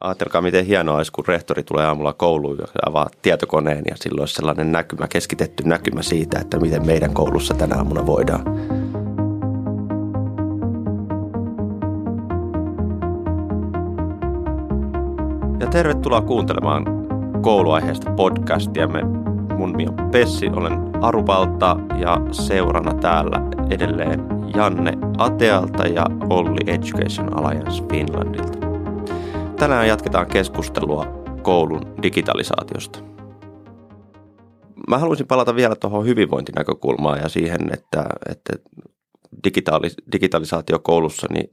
Ajatelkaa, miten hienoa olisi, kun rehtori tulee aamulla kouluun ja avaa tietokoneen ja silloin olisi sellainen näkymä, keskitetty näkymä siitä, että miten meidän koulussa tänä aamuna voidaan. Ja tervetuloa kuuntelemaan kouluaiheesta podcastia. Me, mun nimi on Pessi, olen Aruvalta ja seurana täällä edelleen Janne Atealta ja Olli Education Alliance Finlandilta. Tänään jatketaan keskustelua koulun digitalisaatiosta. Mä haluaisin palata vielä tuohon hyvinvointinäkökulmaan ja siihen, että, että digitaalis, digitalisaatio koulussa, niin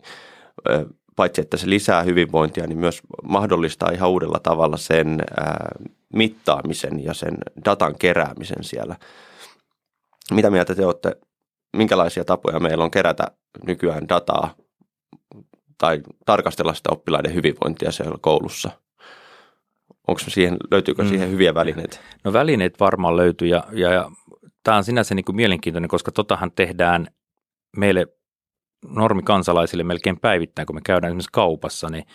paitsi että se lisää hyvinvointia, niin myös mahdollistaa ihan uudella tavalla sen mittaamisen ja sen datan keräämisen siellä. Mitä mieltä te olette, minkälaisia tapoja meillä on kerätä nykyään dataa tai tarkastella sitä oppilaiden hyvinvointia siellä koulussa? Onko siihen, löytyykö mm. siihen hyviä välineitä? No välineet varmaan löytyy ja, ja, ja tämä on sinänsä niin kuin mielenkiintoinen, koska totahan tehdään meille normikansalaisille melkein päivittäin, kun me käydään esimerkiksi kaupassa, niin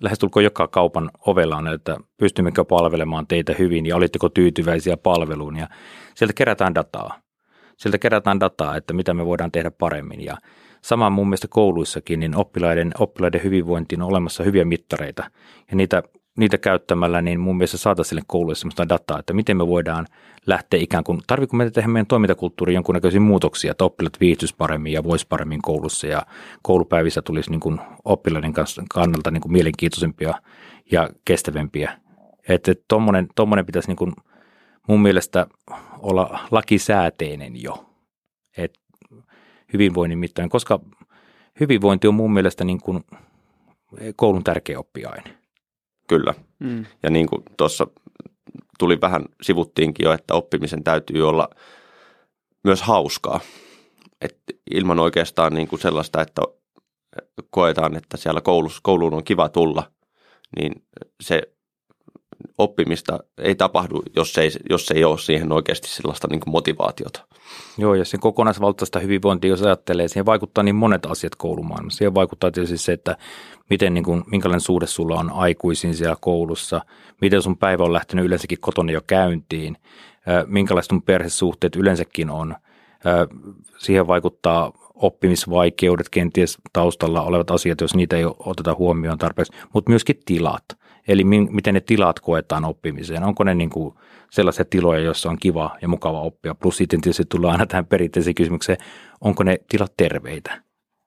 lähestulkoon joka kaupan ovella on, että pystymmekö palvelemaan teitä hyvin ja olitteko tyytyväisiä palveluun ja sieltä kerätään dataa. Sieltä kerätään dataa, että mitä me voidaan tehdä paremmin ja Sama mun mielestä kouluissakin, niin oppilaiden, oppilaiden hyvinvointiin on olemassa hyviä mittareita ja niitä, niitä käyttämällä niin mun mielestä saataisiin sille kouluille sellaista dataa, että miten me voidaan lähteä ikään kuin, tarvitsetko me tehdä meidän toimintakulttuuriin jonkunnäköisiä muutoksia, että oppilaat viihtyisi paremmin ja voisi paremmin koulussa ja koulupäivissä tulisi niin kuin oppilaiden kannalta niin kuin mielenkiintoisempia ja kestävämpiä. Että tuommoinen, tuommoinen pitäisi niin kuin mun mielestä olla lakisääteinen jo. Et hyvinvoinnin mittainen, koska hyvinvointi on mun mielestä niin kuin koulun tärkeä oppiaine. Kyllä. Mm. Ja niin kuin tuossa tuli vähän, sivuttiinkin jo, että oppimisen täytyy olla myös hauskaa. Et ilman oikeastaan niin kuin sellaista, että koetaan, että siellä koulussa, kouluun on kiva tulla, niin se oppimista ei tapahdu, jos ei, jos ei ole siihen oikeasti sellaista niin kuin motivaatiota. Joo, ja sen kokonaisvaltaista hyvinvointia, jos ajattelee, siihen vaikuttaa niin monet asiat koulumaailmassa. Siihen vaikuttaa tietysti se, että miten, niin kuin, minkälainen suhde sulla on aikuisiin siellä koulussa, miten sun päivä on lähtenyt yleensäkin kotona jo käyntiin, minkälaiset sun perhesuhteet yleensäkin on. Siihen vaikuttaa oppimisvaikeudet, kenties taustalla olevat asiat, jos niitä ei oteta huomioon tarpeeksi, mutta myöskin tilat – Eli miten ne tilat koetaan oppimiseen. Onko ne niin kuin sellaisia tiloja, joissa on kiva ja mukava oppia. Plus sitten tietysti tullaan aina tähän perinteiseen kysymykseen, onko ne tilat terveitä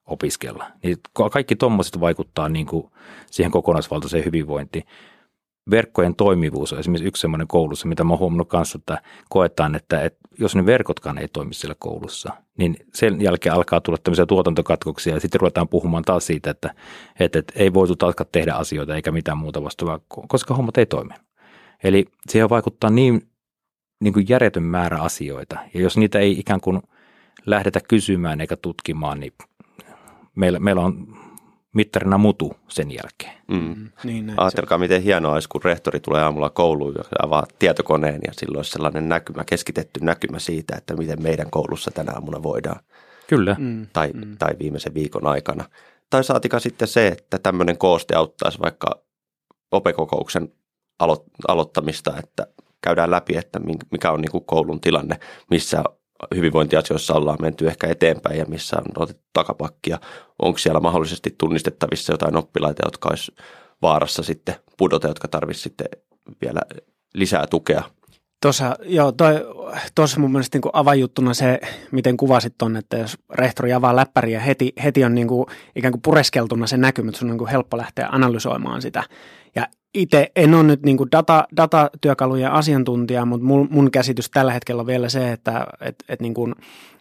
opiskella. Niin kaikki tuommoiset vaikuttaa niin kuin siihen kokonaisvaltaiseen hyvinvointiin verkkojen toimivuus on esimerkiksi yksi sellainen koulussa, mitä mä oon huomannut kanssa, että koetaan, että, että jos ne verkotkaan ei toimi siellä koulussa, niin sen jälkeen alkaa tulla tämmöisiä tuotantokatkoksia ja sitten ruvetaan puhumaan taas siitä, että, että, että ei voitu taas tehdä asioita eikä mitään muuta vastaavaa, koska hommat ei toimi. Eli siihen vaikuttaa niin, niin kuin järjetön määrä asioita ja jos niitä ei ikään kuin lähdetä kysymään eikä tutkimaan, niin meillä, meillä on mittarina mutu sen jälkeen. Mm. mm. Niin, Ajatelkaa, miten hienoa olisi, kun rehtori tulee aamulla kouluun ja avaa tietokoneen ja silloin olisi sellainen näkymä, keskitetty näkymä siitä, että miten meidän koulussa tänä aamuna voidaan. Kyllä. Mm. Tai, mm. tai viimeisen viikon aikana. Tai saatika sitten se, että tämmöinen kooste auttaisi vaikka opekokouksen alo- aloittamista, että käydään läpi, että mikä on niin kuin koulun tilanne, missä hyvinvointiasioissa ollaan menty ehkä eteenpäin ja missä on otettu takapakkia. Onko siellä mahdollisesti tunnistettavissa jotain oppilaita, jotka olisi vaarassa sitten pudota, jotka tarvitsisi sitten vielä lisää tukea? Tuossa, joo, toi, tuossa mun mielestä niin avajuttuna se, miten kuvasit tuonne, että jos rehtori avaa läppäriä, heti, heti on niin kuin, ikään kuin pureskeltuna se näkymä, että sun on niin kuin helppo lähteä analysoimaan sitä. Ja itse en ole nyt niin data, datatyökalujen asiantuntija, mutta mun, mun käsitys tällä hetkellä on vielä se, että et, et niin kuin,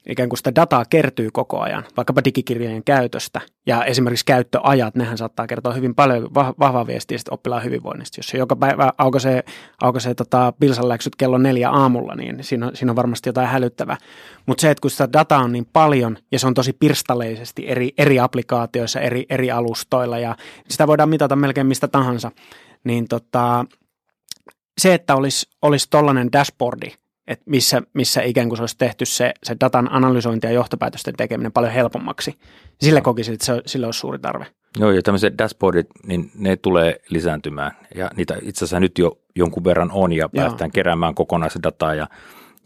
ikään kuin sitä dataa kertyy koko ajan, vaikkapa digikirjojen käytöstä. Ja esimerkiksi käyttöajat, nehän saattaa kertoa hyvin paljon vahvaa viestiä oppilaan hyvinvoinnista. Jos se joka päivä aukaisee, aukaisee tota pilsanläksyt kello neljä aamulla, niin siinä on, siinä on varmasti jotain hälyttävää. Mutta se, että kun sitä dataa on niin paljon ja se on tosi pirstaleisesti eri, eri applikaatioissa, eri, eri alustoilla ja sitä voidaan mitata melkein mistä tahansa, niin tota, se, että olisi, olisi tollainen dashboardi, että missä, missä ikään kuin se olisi tehty se, se datan analysointi ja johtopäätösten tekeminen paljon helpommaksi. Sille kokisin, että se, sille olisi suuri tarve. Joo, ja tämmöiset dashboardit, niin ne tulee lisääntymään. Ja niitä itse asiassa nyt jo jonkun verran on, ja Joo. päästään keräämään kokonaisdataa. Ja,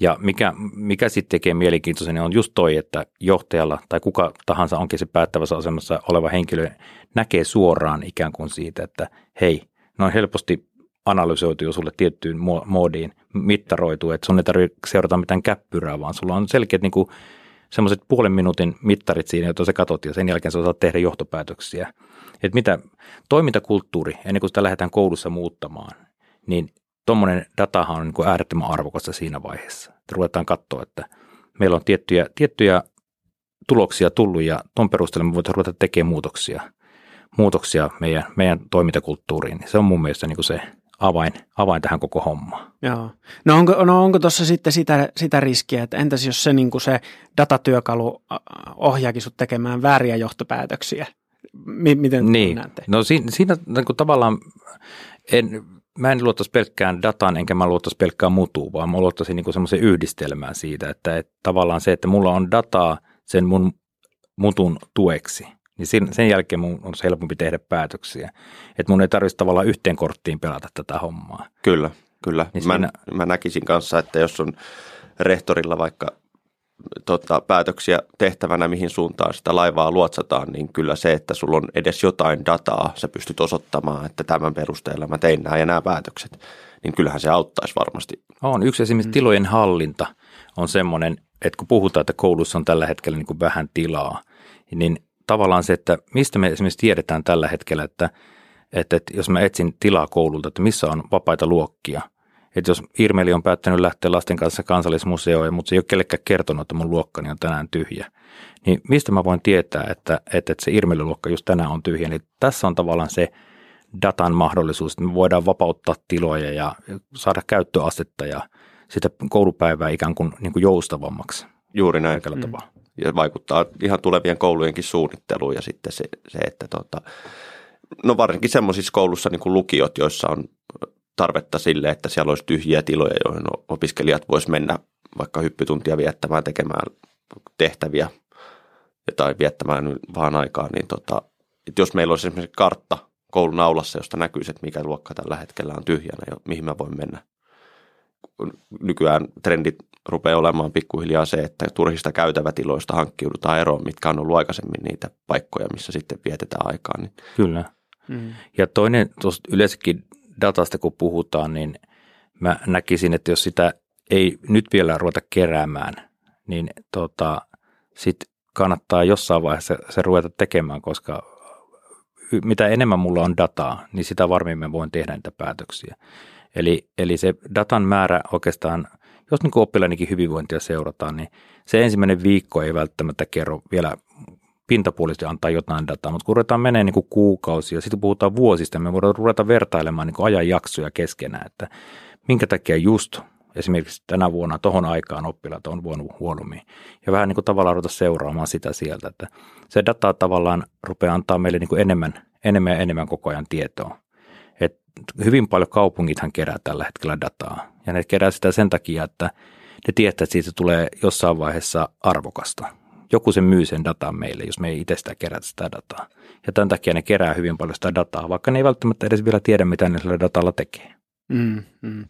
ja mikä, mikä sitten tekee mielenkiintoisen, niin on just toi, että johtajalla tai kuka tahansa onkin se päättävässä asemassa oleva henkilö näkee suoraan ikään kuin siitä, että hei, noin helposti analysoitu jo sulle tiettyyn moodiin, mittaroitu, että sun ei tarvitse seurata mitään käppyrää, vaan sulla on selkeät niin kuin semmoiset puolen minuutin mittarit siinä, joita sä katot ja sen jälkeen sä osaat tehdä johtopäätöksiä. Että mitä toimintakulttuuri, ennen kuin sitä lähdetään koulussa muuttamaan, niin tuommoinen datahan on niin kuin äärettömän arvokasta siinä vaiheessa. Että ruvetaan katsoa, että meillä on tiettyjä, tiettyjä tuloksia tullut ja tuon perusteella me voidaan ruveta tekemään muutoksia, muutoksia meidän, meidän toimintakulttuuriin. Se on mun mielestä niin kuin se avain, avain tähän koko hommaan. Joo. No onko, no onko tuossa sitten sitä, sitä riskiä, että entäs jos se, niin kuin se datatyökalu ohjaakin sut tekemään vääriä johtopäätöksiä? M- miten niin. näette? No siinä, siinä niin kuin tavallaan en, mä en luottaisi pelkkään dataan, enkä mä luottaisi pelkkään mutuun, vaan mä luottaisin niin semmoisen yhdistelmään siitä, että, että tavallaan se, että mulla on dataa sen mun mutun tueksi, niin sen, sen jälkeen mun on helpompi tehdä päätöksiä. Että mun ei tarvitsisi tavallaan yhteen korttiin pelata tätä hommaa. Kyllä, kyllä. Niin mä, siinä... mä näkisin kanssa, että jos on rehtorilla vaikka tota, päätöksiä tehtävänä, mihin suuntaan sitä laivaa luotsataan, niin kyllä se, että sulla on edes jotain dataa, sä pystyt osoittamaan, että tämän perusteella mä tein nämä ja nämä päätökset, niin kyllähän se auttaisi varmasti. On. Yksi esimerkiksi mm. tilojen hallinta on semmoinen, että kun puhutaan, että koulussa on tällä hetkellä niin kuin vähän tilaa, niin tavallaan se, että mistä me esimerkiksi tiedetään tällä hetkellä, että, että, että jos mä etsin tilaa koululta, että missä on vapaita luokkia, että jos Irmeli on päättänyt lähteä lasten kanssa kansallismuseoon, mutta se ei ole kellekään kertonut, että mun luokkani on tänään tyhjä, niin mistä mä voin tietää, että, että, että se Irmeli-luokka just tänään on tyhjä. Niin tässä on tavallaan se datan mahdollisuus, että me voidaan vapauttaa tiloja ja saada käyttöastetta ja sitä koulupäivää ikään kuin, niin kuin joustavammaksi. Juuri näin. Mm. Tavalla ja vaikuttaa ihan tulevien koulujenkin suunnitteluun ja sitten se, se että tota, no varsinkin semmoisissa koulussa niin kuin lukiot, joissa on tarvetta sille, että siellä olisi tyhjiä tiloja, joihin opiskelijat vois mennä vaikka hyppytuntia viettämään, tekemään tehtäviä tai viettämään vaan aikaa, niin tota, että jos meillä olisi esimerkiksi kartta koulun aulassa, josta näkyisi, että mikä luokka tällä hetkellä on tyhjänä ja mihin mä voin mennä. Nykyään trendit rupeaa olemaan pikkuhiljaa se, että turhista käytävätiloista hankkiudutaan eroon, mitkä on ollut aikaisemmin niitä paikkoja, missä sitten vietetään aikaa. Niin. Kyllä. Mm. Ja toinen tuosta yleensäkin datasta, kun puhutaan, niin mä näkisin, että jos sitä ei nyt vielä ruveta keräämään, niin tota, sitten kannattaa jossain vaiheessa se ruveta tekemään, koska mitä enemmän mulla on dataa, niin sitä varmemmin voin tehdä niitä päätöksiä. Eli, eli se datan määrä oikeastaan – jos niin oppilainikin hyvinvointia seurataan, niin se ensimmäinen viikko ei välttämättä kerro vielä pintapuolisesti antaa jotain dataa, mutta kun ruvetaan menee niin kuin kuukausi ja sitten puhutaan vuosista, me voidaan ruveta vertailemaan niin ajanjaksoja keskenään, että minkä takia just esimerkiksi tänä vuonna tohon aikaan oppilaat on voinut huonommin. Ja vähän niin kuin tavallaan ruveta seuraamaan sitä sieltä, että se data tavallaan rupeaa antaa meille niin kuin enemmän, enemmän ja enemmän koko ajan tietoa hyvin paljon kaupungithan kerää tällä hetkellä dataa. Ja ne kerää sitä sen takia, että ne tietää, että siitä tulee jossain vaiheessa arvokasta. Joku se myy sen datan meille, jos me ei itse sitä kerätä sitä dataa. Ja tämän takia ne kerää hyvin paljon sitä dataa, vaikka ne ei välttämättä edes vielä tiedä, mitä ne sillä datalla tekee. Mm, mm.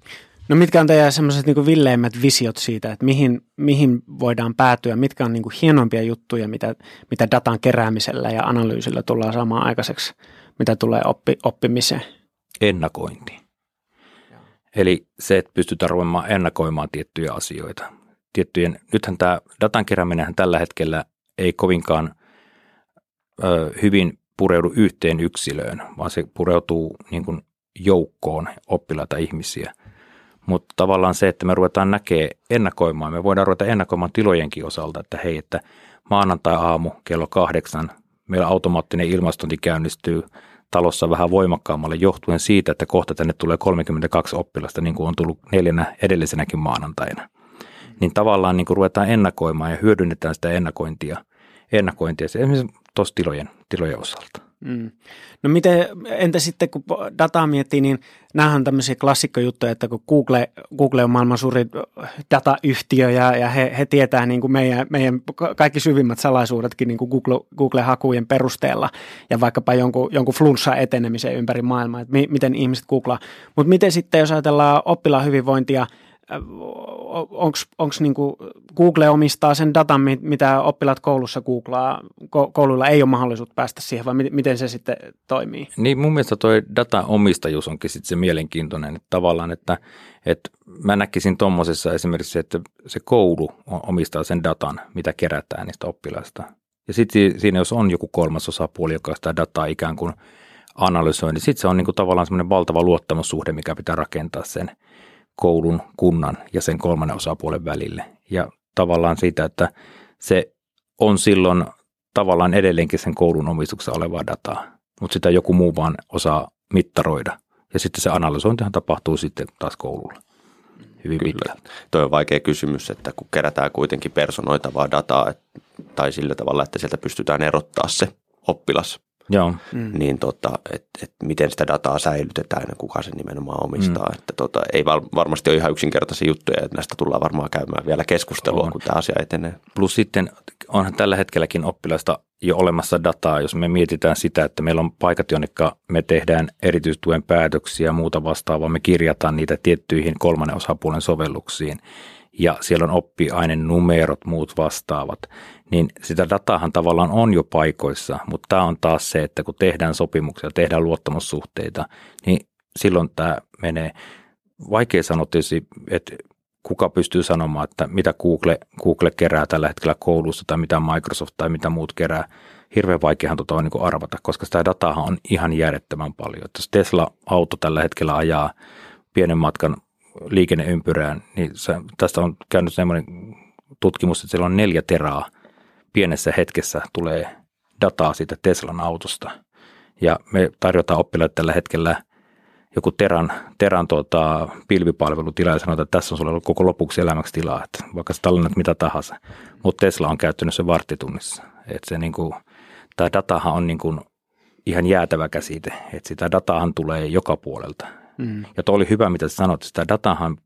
No mitkä on teidän semmoiset niin villeimmät visiot siitä, että mihin, mihin voidaan päätyä, mitkä on niin kuin hienoimpia juttuja, mitä, mitä datan keräämisellä ja analyysillä tullaan saamaan aikaiseksi, mitä tulee oppi, oppimiseen? Ennakointi. Eli se, että pystytään ruvemaan ennakoimaan tiettyjä asioita. Tiettyjen, nythän tämä datan kerääminen tällä hetkellä ei kovinkaan ö, hyvin pureudu yhteen yksilöön, vaan se pureutuu niin kuin joukkoon oppilaita ihmisiä. Mutta tavallaan se, että me ruvetaan näkee ennakoimaan, me voidaan ruveta ennakoimaan tilojenkin osalta, että hei, että maanantai-aamu kello kahdeksan meillä automaattinen ilmastointi käynnistyy talossa vähän voimakkaammalle johtuen siitä, että kohta tänne tulee 32 oppilasta, niin kuin on tullut neljänä edellisenäkin maanantaina. Niin tavallaan niin kuin ruvetaan ennakoimaan ja hyödynnetään sitä ennakointia, ennakointia esimerkiksi tuossa tilojen, tilojen osalta. Mm. No miten, entä sitten kun dataa miettii, niin nämähän on tämmöisiä klassikkojuttuja, että kun Google, Google on maailman suuri datayhtiö ja, ja he, he tietää niin kuin meidän, meidän kaikki syvimmät salaisuudetkin niin kuin Google, Google-hakujen perusteella ja vaikkapa jonkun, jonkun flunssa etenemisen ympäri maailmaa, että mi, miten ihmiset googlaa. Mutta miten sitten, jos ajatellaan oppilaan hyvinvointia – onko niinku Google omistaa sen datan, mitä oppilaat koulussa googlaa, kouluilla ei ole mahdollisuutta päästä siihen, vai miten se sitten toimii? Niin mun mielestä toi data-omistajuus onkin sitten se mielenkiintoinen, että tavallaan, että, että mä näkisin tuommoisessa esimerkiksi, että se koulu omistaa sen datan, mitä kerätään niistä oppilaista. Ja sitten siinä, jos on joku kolmas osapuoli, joka sitä dataa ikään kuin analysoi, niin sitten se on niin kuin tavallaan semmoinen valtava luottamussuhde, mikä pitää rakentaa sen – koulun, kunnan ja sen kolmannen osapuolen välille. Ja tavallaan siitä, että se on silloin tavallaan edelleenkin sen koulun omistuksessa olevaa dataa, mutta sitä joku muu vaan osaa mittaroida. Ja sitten se analysointihan tapahtuu sitten taas koululla hyvin Kyllä. pitkälti. Tuo on vaikea kysymys, että kun kerätään kuitenkin personoitavaa dataa, tai sillä tavalla, että sieltä pystytään erottaa se oppilas Joo. Mm. niin tota, että et miten sitä dataa säilytetään ja kuka se nimenomaan omistaa. Mm. Että tota, ei varmasti ole ihan yksinkertaisia juttuja, että näistä tullaan varmaan käymään vielä keskustelua, on. kun tämä asia etenee. Plus sitten onhan tällä hetkelläkin oppilaista jo olemassa dataa, jos me mietitään sitä, että meillä on paikat, jonne me tehdään erityistuen päätöksiä ja muuta vastaavaa, me kirjataan niitä tiettyihin kolmannen osapuolen sovelluksiin ja siellä on oppiainen numerot, muut vastaavat, niin sitä datahan tavallaan on jo paikoissa, mutta tämä on taas se, että kun tehdään sopimuksia, tehdään luottamussuhteita, niin silloin tämä menee. Vaikea sanoa tietysti, että kuka pystyy sanomaan, että mitä Google, Google kerää tällä hetkellä koulussa tai mitä Microsoft tai mitä muut kerää. Hirveän vaikeahan tuota on niin arvata, koska sitä datahan on ihan järjettömän paljon. Että jos Tesla-auto tällä hetkellä ajaa pienen matkan liikenneympyrään, niin se, tästä on käynyt semmoinen tutkimus, että siellä on neljä teraa pienessä hetkessä tulee dataa siitä Teslan autosta. Ja me tarjotaan oppilaille tällä hetkellä joku Teran, teran tuota, pilvipalvelutila ja sanotaan, että tässä on sulla koko lopuksi elämäksi tilaa, että vaikka sä tallennat mitä tahansa. Mutta Tesla on käyttänyt sen varttitunnissa. Että se niinku, tämä datahan on niinku ihan jäätävä käsite, että sitä datahan tulee joka puolelta. Mm. Ja tuo oli hyvä, mitä sanoit, että sitä datahan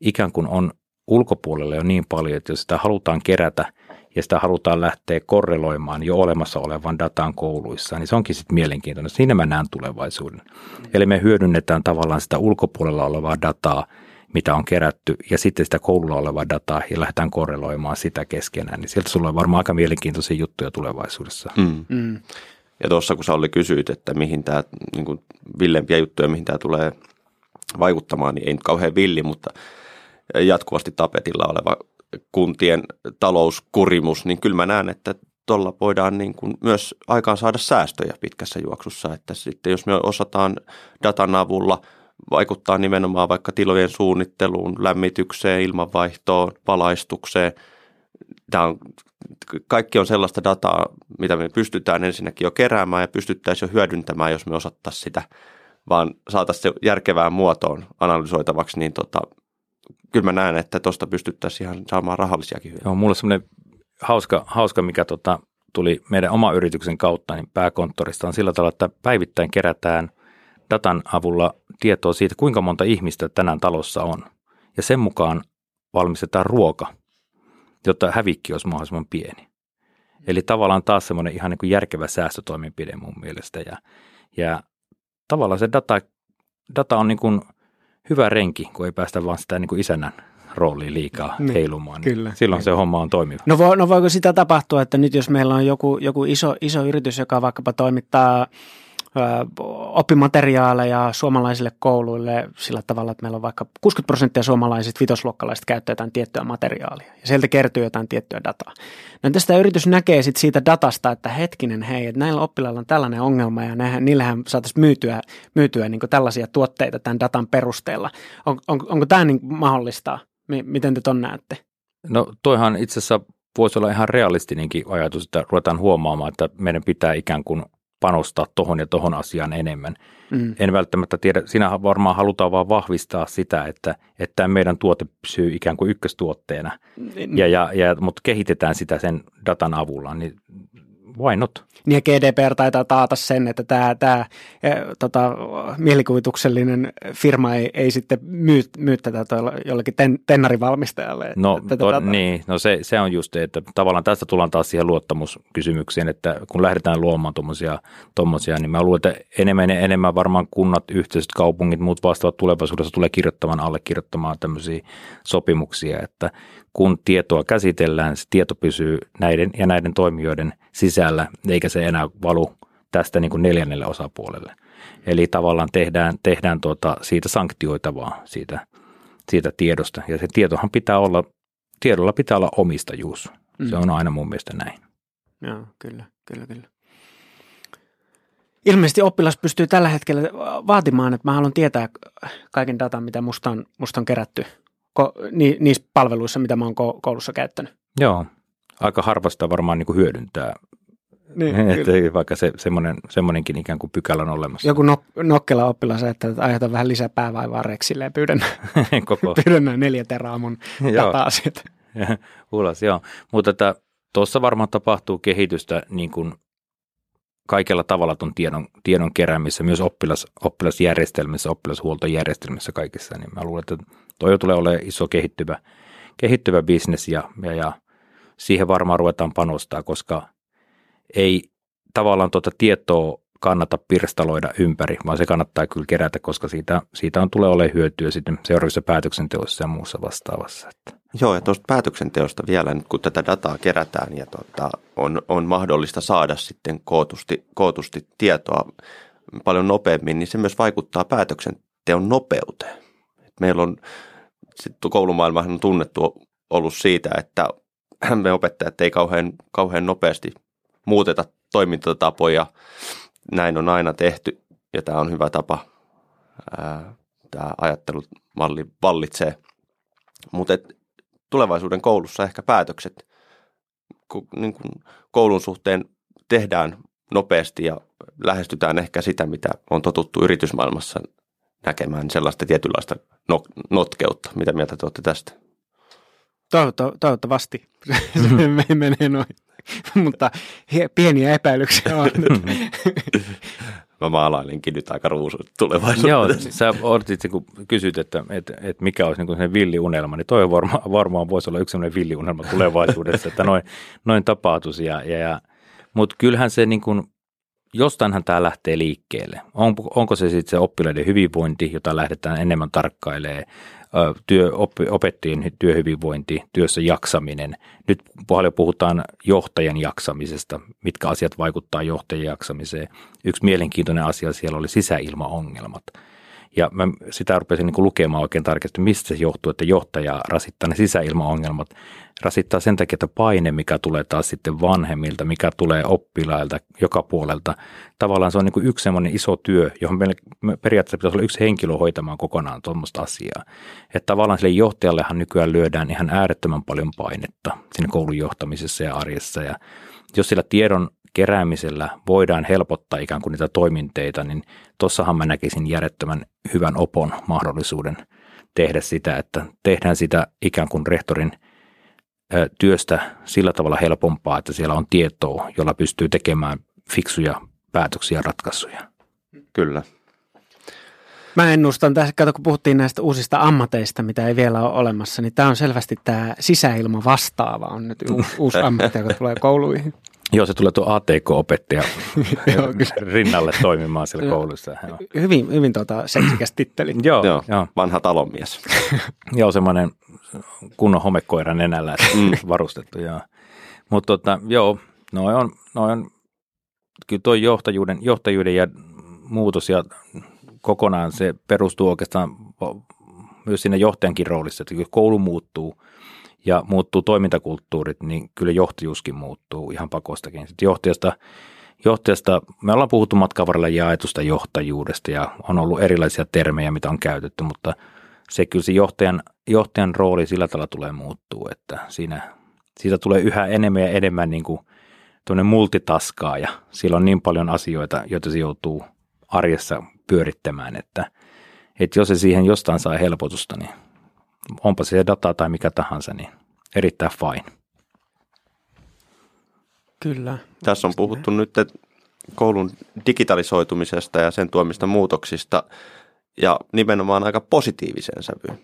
ikään kuin on ulkopuolella jo niin paljon, että jos sitä halutaan kerätä ja sitä halutaan lähteä korreloimaan jo olemassa olevan datan kouluissa, niin se onkin sitten mielenkiintoinen. Siinä mä näen tulevaisuuden. Mm. Eli me hyödynnetään tavallaan sitä ulkopuolella olevaa dataa, mitä on kerätty, ja sitten sitä koululla olevaa dataa, ja lähdetään korreloimaan sitä keskenään. Niin sieltä sulla on varmaan aika mielenkiintoisia juttuja tulevaisuudessa. Mm. Mm. Ja tuossa kun sä oli kysyit, että mihin tämä, niin kuin villempiä juttuja, mihin tämä tulee vaikuttamaan, niin ei nyt kauhean villi, mutta jatkuvasti tapetilla oleva kuntien talouskurimus, niin kyllä mä näen, että tuolla voidaan niin kuin myös aikaan saada säästöjä pitkässä juoksussa, että sitten jos me osataan datan avulla vaikuttaa nimenomaan vaikka tilojen suunnitteluun, lämmitykseen, ilmanvaihtoon, valaistukseen, tämä on kaikki on sellaista dataa, mitä me pystytään ensinnäkin jo keräämään ja pystyttäisiin jo hyödyntämään, jos me osattaisiin sitä, vaan saataisiin se järkevään muotoon analysoitavaksi, niin tota, kyllä mä näen, että tuosta pystyttäisiin ihan saamaan rahallisiakin hyötyjä. Joo, mulla on semmoinen hauska, hauska mikä tota, tuli meidän oma yrityksen kautta niin pääkonttorista on sillä tavalla, että päivittäin kerätään datan avulla tietoa siitä, kuinka monta ihmistä tänään talossa on. Ja sen mukaan valmistetaan ruoka – jotta hävikki olisi mahdollisimman pieni. Eli tavallaan taas semmoinen ihan niin kuin järkevä säästötoimenpide mun mielestä. Ja, ja tavallaan se data, data on niin kuin hyvä renki, kun ei päästä vaan sitä niin kuin isännän rooliin liikaa niin, heilumaan. Niin kyllä. Silloin se homma on toimiva. No, vo, no voiko sitä tapahtua, että nyt jos meillä on joku, joku iso, iso yritys, joka vaikkapa toimittaa – oppimateriaaleja suomalaisille kouluille sillä tavalla, että meillä on vaikka 60 prosenttia suomalaisista vitosluokkalaiset käyttää jotain tiettyä materiaalia ja sieltä kertyy jotain tiettyä dataa. No tästä yritys näkee sit siitä datasta, että hetkinen hei, että näillä oppilailla on tällainen ongelma ja nehän, niillähän saataisiin myytyä, myytyä niin tällaisia tuotteita tämän datan perusteella. On, on, onko tämä niin mahdollista? Miten te ton näette? No toihan itse asiassa voisi olla ihan realistinenkin ajatus, että ruvetaan huomaamaan, että meidän pitää ikään kuin panostaa tohon ja tohon asiaan enemmän. Mm. En välttämättä tiedä, siinä varmaan halutaan vaan vahvistaa sitä, että, että meidän tuote pysyy ikään kuin ykköstuotteena, mm. ja, ja, ja, mutta kehitetään sitä sen datan avulla, niin why not? Niin ja GDPR taitaa taata sen, että tämä, tämä e, tota, mielikuvituksellinen firma ei, ei sitten myy, myy tätä jollekin ten, tennarivalmistajalle. No, tätä, to, niin, no se, se on just, että tavallaan tästä tullaan taas siihen luottamuskysymykseen, että kun lähdetään luomaan tuommoisia, niin mä luulen, että enemmän ja enemmän varmaan kunnat, yhteisöt, kaupungit, muut vastaavat tulevaisuudessa tulee kirjoittamaan, allekirjoittamaan tämmöisiä sopimuksia, että kun tietoa käsitellään, se tieto pysyy näiden ja näiden toimijoiden sisällä, eikä se enää valu tästä niin kuin neljännelle osapuolelle. Eli tavallaan tehdään, tehdään tuota siitä sanktioitavaa siitä, siitä tiedosta. Ja se tietohan pitää olla, tiedolla pitää olla omistajuus. Mm. Se on aina mun mielestä näin. Joo, kyllä, kyllä, kyllä. Ilmeisesti oppilas pystyy tällä hetkellä vaatimaan, että mä haluan tietää kaiken datan, mitä musta on, musta on kerätty ko, ni, niissä palveluissa, mitä mä oon koulussa käyttänyt. Joo, aika harvasta varmaan niin kuin hyödyntää niin, että vaikka se, semmoinen, semmoinenkin ikään kuin pykälä on olemassa. Joku nok, nokkela oppilas että aiheuta vähän lisää päävaivaa reksille ja pyydän, Koko. pyydän neljä teraa mun dataa Ulos, joo. Mutta tuossa varmaan tapahtuu kehitystä niin kuin kaikella tavalla tuon tiedon, tiedon keräämisessä, myös oppilas, oppilasjärjestelmissä, oppilashuoltojärjestelmissä kaikissa, niin mä luulen, että toi tulee olemaan iso kehittyvä, kehittyvä bisnes ja, ja, ja siihen varmaan ruvetaan panostaa, koska ei tavallaan tuota tietoa kannata pirstaloida ympäri, vaan se kannattaa kyllä kerätä, koska siitä, siitä on tulee olemaan hyötyä sitten seuraavissa päätöksenteossa ja muussa vastaavassa. Että. Joo, ja tuosta päätöksenteosta vielä, nyt kun tätä dataa kerätään ja tota, on, on mahdollista saada sitten kootusti, kootusti tietoa paljon nopeammin, niin se myös vaikuttaa päätöksenteon nopeuteen. Meillä on sitten koulumaailmahan on tunnettu ollut siitä, että me opettajat ei kauhean, kauhean nopeasti muuteta toimintatapoja. Näin on aina tehty ja tämä on hyvä tapa. Tämä ajattelumalli vallitsee. Mutta tulevaisuuden koulussa ehkä päätökset niin koulun suhteen tehdään nopeasti ja lähestytään ehkä sitä, mitä on totuttu yritysmaailmassa näkemään, sellaista tietynlaista notkeutta. Mitä mieltä te olette tästä? Toivottavasti se menee noin. Mutta pieniä epäilyksiä on. Mä maalailinkin nyt aika ruusut tulevaisuudessa. Joo, sä odotit, kun kysyt, että, että, että mikä olisi niin villiunelma, niin toi varma, varmaan voisi olla yksi sellainen villiunelma tulevaisuudessa, että noin, noin tapahtuisi. Ja, ja, ja, mutta kyllähän se niin kuin, jostainhan tämä lähtee liikkeelle. On, onko se sitten se oppilaiden hyvinvointi, jota lähdetään enemmän tarkkailemaan, työ, opettajien työhyvinvointi, työssä jaksaminen. Nyt paljon puhutaan johtajan jaksamisesta, mitkä asiat vaikuttaa johtajan jaksamiseen. Yksi mielenkiintoinen asia siellä oli sisäilmaongelmat. Ja mä sitä rupesin niin lukemaan oikein tarkasti, mistä se johtuu, että johtaja rasittaa ne sisäilmaongelmat. Rasittaa sen takia, että paine, mikä tulee taas sitten vanhemmilta, mikä tulee oppilailta joka puolelta, tavallaan se on niin kuin yksi semmoinen iso työ, johon meillä periaatteessa pitäisi olla yksi henkilö hoitamaan kokonaan tuommoista asiaa. Että tavallaan sille johtajallehan nykyään lyödään ihan äärettömän paljon painetta siinä koulun johtamisessa ja arjessa. Ja jos sillä tiedon keräämisellä voidaan helpottaa ikään kuin niitä toiminteita, niin tuossahan mä näkisin järjettömän hyvän opon mahdollisuuden tehdä sitä, että tehdään sitä ikään kuin rehtorin – työstä sillä tavalla helpompaa, että siellä on tietoa, jolla pystyy tekemään fiksuja päätöksiä ja ratkaisuja. Kyllä. Mä ennustan tässä, kato kun puhuttiin näistä uusista ammateista, mitä ei vielä ole olemassa, niin tämä on selvästi tämä sisäilma vastaava on nyt uusi ammatti, joka tulee kouluihin. Joo, se tulee tuo ATK-opettaja rinnalle toimimaan siellä koulussa. Hyvin, hyvin tuota seksikäs titteli. joo, joo, joo, vanha talonmies. joo, semmoinen kunnon homekoira nenällä mm. varustettu. Mutta tota, joo, noi on, noi on, kyllä tuo johtajuuden, johtajuuden ja muutos ja kokonaan se perustuu oikeastaan myös siinä johtajankin roolissa, että kun koulu muuttuu ja muuttuu toimintakulttuurit, niin kyllä johtajuuskin muuttuu ihan pakostakin. Sitten johtajasta, johtajasta, me ollaan puhuttu matkan varrella jaetusta johtajuudesta ja on ollut erilaisia termejä, mitä on käytetty, mutta – se kyllä se johtajan, johtajan rooli sillä tavalla tulee muuttuu, että siinä, siitä tulee yhä enemmän ja enemmän niin kuin multitaskaa ja sillä on niin paljon asioita, joita se joutuu arjessa pyörittämään, että, että jos se siihen jostain saa helpotusta, niin onpa se data tai mikä tahansa, niin erittäin fine. Kyllä. Tässä on puhuttu nyt koulun digitalisoitumisesta ja sen tuomista muutoksista ja nimenomaan aika positiiviseen sävyyn.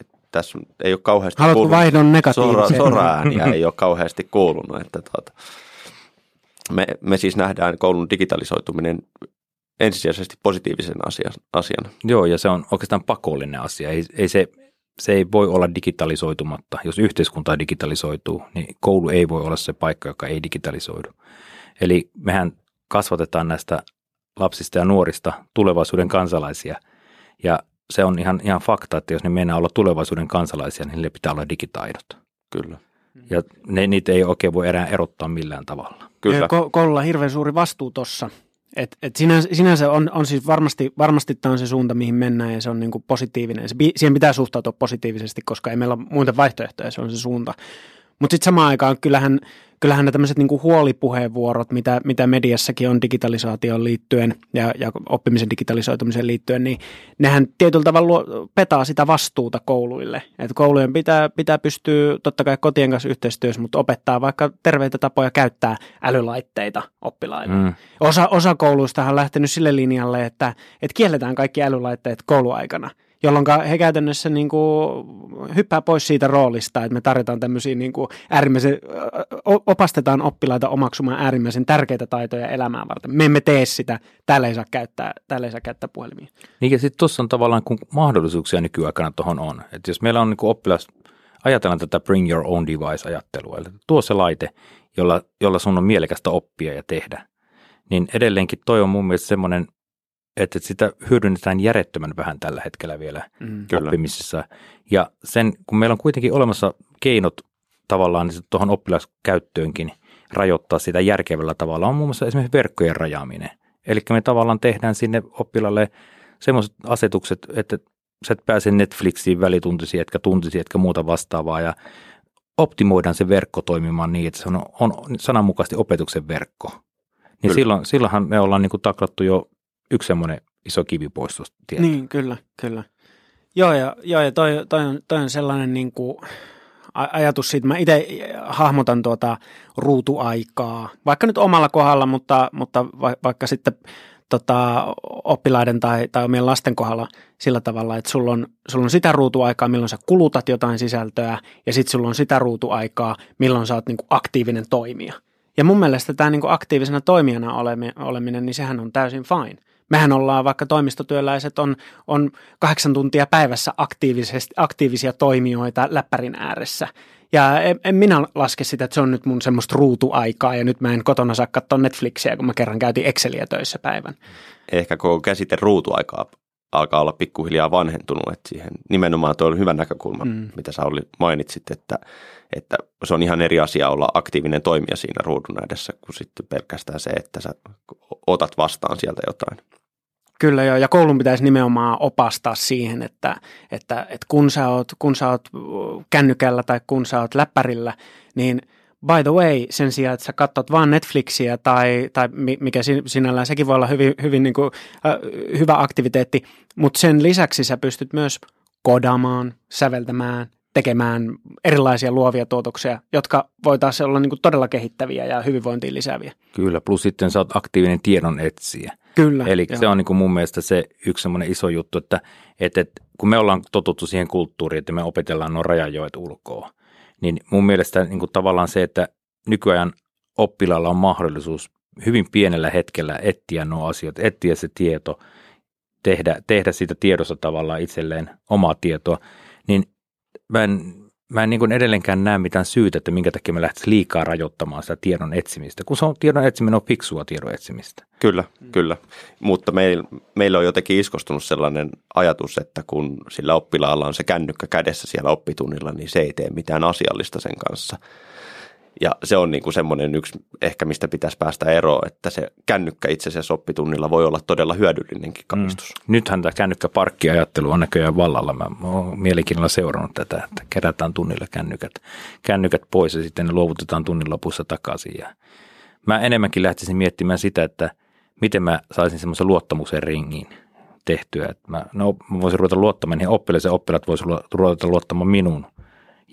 Et tässä ei ole kauheasti Haluatko kuulunut, vaihdon negatiiviseen? sora, ei ole kauheasti kuulunut. Että tuota, me, me siis nähdään koulun digitalisoituminen ensisijaisesti positiivisen asian, asiana. Joo, ja se on oikeastaan pakollinen asia. Ei, ei se, se ei voi olla digitalisoitumatta. Jos yhteiskunta digitalisoituu, niin koulu ei voi olla se paikka, joka ei digitalisoidu. Eli mehän kasvatetaan näistä lapsista ja nuorista tulevaisuuden kansalaisia. Ja se on ihan, ihan fakta, että jos ne mennään olla tulevaisuuden kansalaisia, niin niille pitää olla digitaidot. Kyllä. Ja ne, niitä ei oikein voi enää erottaa millään tavalla. Kyllä. Ko- koululla on hirveän suuri vastuu tuossa. Et, et sinänsä, sinänsä on, on siis varmasti, varmasti tämä on se suunta, mihin mennään ja se on niinku positiivinen. Se, siihen pitää suhtautua positiivisesti, koska ei meillä ole muita vaihtoehtoja, se on se suunta. Mutta sitten samaan aikaan kyllähän, kyllähän ne tämmöiset niinku huolipuheenvuorot, mitä, mitä mediassakin on digitalisaatioon liittyen ja, ja oppimisen digitalisoitumiseen liittyen, niin nehän tietyllä tavalla luo, petaa sitä vastuuta kouluille. Et koulujen pitää, pitää pystyä totta kai kotien kanssa yhteistyössä, mutta opettaa vaikka terveitä tapoja käyttää älylaitteita oppilaille. Mm. Osa, osa kouluista on lähtenyt sille linjalle, että, että kielletään kaikki älylaitteet kouluaikana – jolloin he käytännössä niin kuin hyppää pois siitä roolista, että me tarjotaan tämmöisiä niin kuin äärimmäisen, opastetaan oppilaita omaksumaan äärimmäisen tärkeitä taitoja elämää varten. Me emme tee sitä, täällä ei saa käyttää, täällä ei saa käyttää puhelimia. Niin ja sitten tuossa on tavallaan, kun mahdollisuuksia nykyaikana tuohon on. Että jos meillä on niin kuin oppilas, ajatellaan tätä bring your own device-ajattelua, eli tuo se laite, jolla, jolla sun on mielekästä oppia ja tehdä, niin edelleenkin toi on mun mielestä semmoinen että sitä hyödynnetään järjettömän vähän tällä hetkellä vielä mm. oppimisessa. Ja sen, kun meillä on kuitenkin olemassa keinot tavallaan niin tuohon oppilaskäyttöönkin rajoittaa sitä järkevällä tavalla, on muun muassa esimerkiksi verkkojen rajaaminen. Eli me tavallaan tehdään sinne oppilalle semmoiset asetukset, että sä et pääse Netflixiin välituntisiin, etkä tuntisiin, etkä muuta vastaavaa, ja optimoidaan se verkko toimimaan niin, että se on, on sananmukaisesti opetuksen verkko. Niin silloin, silloinhan me ollaan niin kuin taklattu jo yksi semmoinen iso kivi pois Niin, kyllä, kyllä. Joo, ja, joo, ja toi, toi, on, toi on sellainen niin kuin ajatus siitä, mä itse hahmotan tuota ruutuaikaa, vaikka nyt omalla kohdalla, mutta, mutta va, vaikka sitten tota, oppilaiden tai, tai omien lasten kohdalla sillä tavalla, että sulla on, sulla on sitä ruutuaikaa, milloin sä kulutat jotain sisältöä, ja sitten sulla on sitä ruutuaikaa, milloin sä oot niin kuin aktiivinen toimija. Ja mun mielestä tämä niin kuin aktiivisena toimijana oleminen, niin sehän on täysin fine. Mehän ollaan, vaikka toimistotyöläiset on, on kahdeksan tuntia päivässä aktiivisesti, aktiivisia toimijoita läppärin ääressä. Ja en, en minä laske sitä, että se on nyt mun semmoista ruutuaikaa ja nyt mä en kotona saa katsoa Netflixiä, kun mä kerran käytin Exceliä töissä päivän. Ehkä kun käsite ruutuaikaa alkaa olla pikkuhiljaa vanhentunut, että siihen nimenomaan tuo oli hyvä näkökulma, mm. mitä sä oli, mainitsit, että, että se on ihan eri asia olla aktiivinen toimija siinä ruudun edessä, kuin sitten pelkästään se, että sä otat vastaan sieltä jotain. Kyllä joo, ja koulun pitäisi nimenomaan opastaa siihen, että, että, että kun, sä oot, kun sä oot kännykällä tai kun sä oot läppärillä, niin by the way, sen sijaan, että sä katsot vaan Netflixiä tai, tai mikä sinällään, sekin voi olla hyvin, hyvin niin kuin, äh, hyvä aktiviteetti, mutta sen lisäksi sä pystyt myös kodamaan, säveltämään, tekemään erilaisia luovia tuotoksia, jotka voitaisiin olla niin kuin todella kehittäviä ja hyvinvointiin lisääviä. Kyllä, plus sitten sä oot aktiivinen tiedon etsiä. Kyllä. Eli joo. se on niin kuin mun mielestä se yksi semmoinen iso juttu, että, että, että kun me ollaan totuttu siihen kulttuuriin, että me opetellaan nuo rajajoet ulkoa, niin mun mielestä niin kuin tavallaan se, että nykyajan oppilaalla on mahdollisuus hyvin pienellä hetkellä etsiä nuo asiat, etsiä se tieto, tehdä, tehdä siitä tiedossa tavallaan itselleen omaa tietoa, niin mä en, mä en niin kuin edelleenkään näe mitään syytä, että minkä takia me lähtisi liikaa rajoittamaan sitä tiedon etsimistä, kun se on tiedon etsiminen on fiksua tiedon etsimistä. Kyllä, mm. kyllä. Mutta meil, meillä on jotenkin iskostunut sellainen ajatus, että kun sillä oppilaalla on se kännykkä kädessä siellä oppitunnilla, niin se ei tee mitään asiallista sen kanssa. Ja se on niin kuin semmoinen yksi ehkä, mistä pitäisi päästä eroon, että se kännykkä itse asiassa oppitunnilla voi olla todella hyödyllinenkin kapistus. Mm. Nythän tämä kännykkäparkkiajattelu on näköjään vallalla. Mä oon mielenkiinnolla seurannut tätä, että kerätään tunnilla kännykät, kännykät pois ja sitten ne luovutetaan tunnin lopussa takaisin. Ja mä enemmänkin lähtisin miettimään sitä, että miten mä saisin semmoisen luottamuksen ringiin tehtyä. Että mä, no, mä voisin ruveta luottamaan niihin oppilaisiin, oppilaat voisivat ruveta luottamaan minuun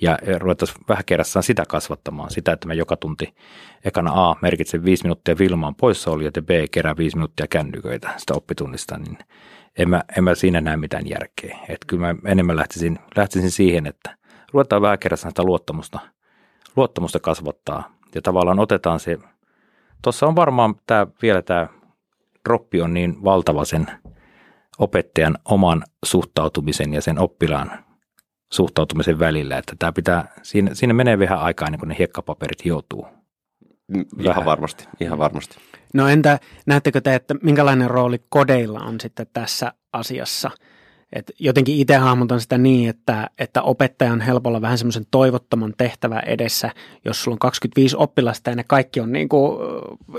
ja ruvettaisiin vähän kerrassaan sitä kasvattamaan, sitä, että me joka tunti ekana A merkitsee viisi minuuttia Vilmaan oli, ja B kerää viisi minuuttia kännyköitä sitä oppitunnista, niin en mä, en mä siinä näe mitään järkeä. Että kyllä mä enemmän lähtisin, lähtisin siihen, että ruvetaan vähän kerrassaan sitä luottamusta, luottamusta kasvattaa ja tavallaan otetaan se, tuossa on varmaan tämä, vielä tämä droppi on niin valtava sen opettajan oman suhtautumisen ja sen oppilaan suhtautumisen välillä, että tämä pitää, siinä, siinä menee vähän aikaa ennen kuin ne hiekkapaperit joutuu. Ihan vähän. varmasti, ihan varmasti. No entä näettekö te, että minkälainen rooli kodeilla on sitten tässä asiassa – et jotenkin itse hahmotan sitä niin, että, että opettaja on helpolla vähän semmoisen toivottoman tehtävä edessä, jos sulla on 25 oppilasta ja ne kaikki on niin kuin,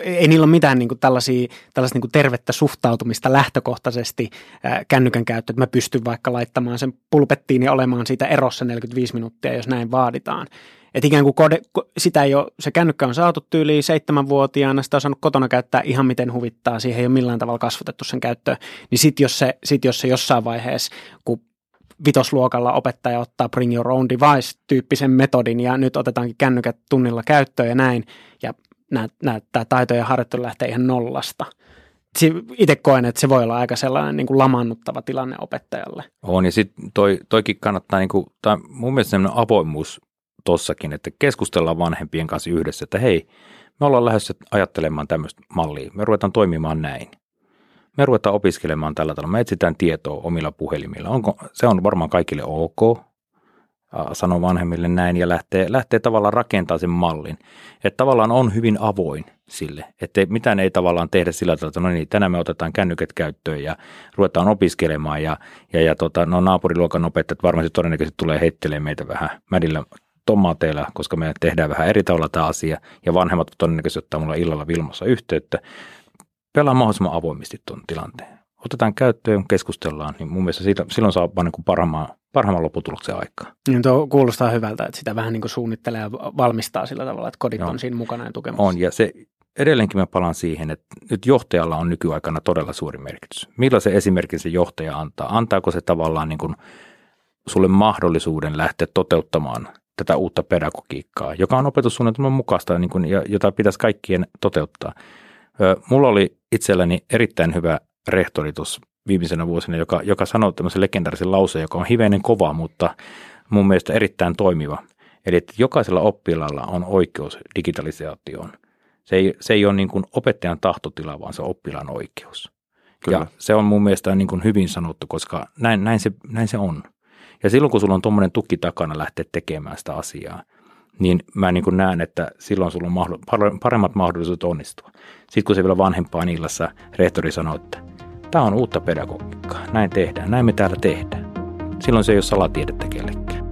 ei niillä ole mitään niin kuin tällaisia, tällaista niin kuin tervettä suhtautumista lähtökohtaisesti ää, kännykän käyttö, että mä pystyn vaikka laittamaan sen pulpettiin ja olemaan siitä erossa 45 minuuttia, jos näin vaaditaan. Että ikään kuin kode, sitä ei ole, se kännykkä on saatu tyyliin seitsemänvuotiaana, sitä on saanut kotona käyttää ihan miten huvittaa, siihen ei ole millään tavalla kasvatettu sen käyttöön. Niin sitten jos, se, sit jos se jossain vaiheessa, kun vitosluokalla opettaja ottaa bring your own device-tyyppisen metodin ja nyt otetaankin kännykät tunnilla käyttöön ja näin, ja taito ja harjoittelu lähtee ihan nollasta. Itse koen, että se voi olla aika sellainen niin kuin lamannuttava tilanne opettajalle. On, ja sitten toi, toikin kannattaa, niin kuin, tai mun mielestä sellainen avoimuus tossakin, että keskustellaan vanhempien kanssa yhdessä, että hei, me ollaan lähdössä ajattelemaan tämmöistä mallia, me ruvetaan toimimaan näin. Me ruvetaan opiskelemaan tällä tavalla, me etsitään tietoa omilla puhelimilla. Onko, se on varmaan kaikille ok, sanoo vanhemmille näin ja lähtee, lähtee tavallaan rakentamaan sen mallin. Että tavallaan on hyvin avoin sille, että mitään ei tavallaan tehdä sillä tavalla, että no niin, tänään me otetaan kännykät käyttöön ja ruvetaan opiskelemaan ja, ja, ja tota, no naapuriluokan opettajat varmasti todennäköisesti tulee heittelemään meitä vähän mädillä tomaateilla, koska me tehdään vähän eri tavalla tämä asia, ja vanhemmat todennäköisesti ottaa mulla illalla Vilmassa yhteyttä. Pelaa mahdollisimman avoimesti tuon tilanteen. Otetaan käyttöön, keskustellaan, niin mun mielestä siitä, silloin saa vaan niin parhaimman, parhaimman lopputuloksen aikaa. Niin tuo kuulostaa hyvältä, että sitä vähän niin kuin suunnittelee ja valmistaa sillä tavalla, että kodit Joo. on siinä mukana ja tukemassa. On, ja se edelleenkin mä palaan siihen, että nyt johtajalla on nykyaikana todella suuri merkitys. Millaisen esimerkin se johtaja antaa? Antaako se tavallaan niin kuin sulle mahdollisuuden lähteä toteuttamaan tätä uutta pedagogiikkaa, joka on opetussuunnitelman mukaista niin kuin, ja jota pitäisi kaikkien toteuttaa. Mulla oli itselläni erittäin hyvä rehtori tuossa viimeisenä vuosina, joka, joka sanoi tämmöisen legendaarisen lauseen, joka on hivenen kova, mutta mun mielestä erittäin toimiva. Eli että jokaisella oppilaalla on oikeus digitalisaatioon. Se ei, se ei ole niin kuin opettajan tahtotila, vaan se on oppilaan oikeus. Kyllä. Ja se on mun mielestä niin kuin hyvin sanottu, koska näin, näin, se, näin se on. Ja silloin kun sulla on tuommoinen tuki takana lähteä tekemään sitä asiaa, niin mä niin kuin näen, että silloin sulla on paremmat mahdollisuudet onnistua. Sitten kun se vielä vanhempaan illassa rehtori sanoo, että tämä on uutta pedagogiikkaa, näin tehdään, näin me täällä tehdään. Silloin se ei ole salatiedettä kellekään.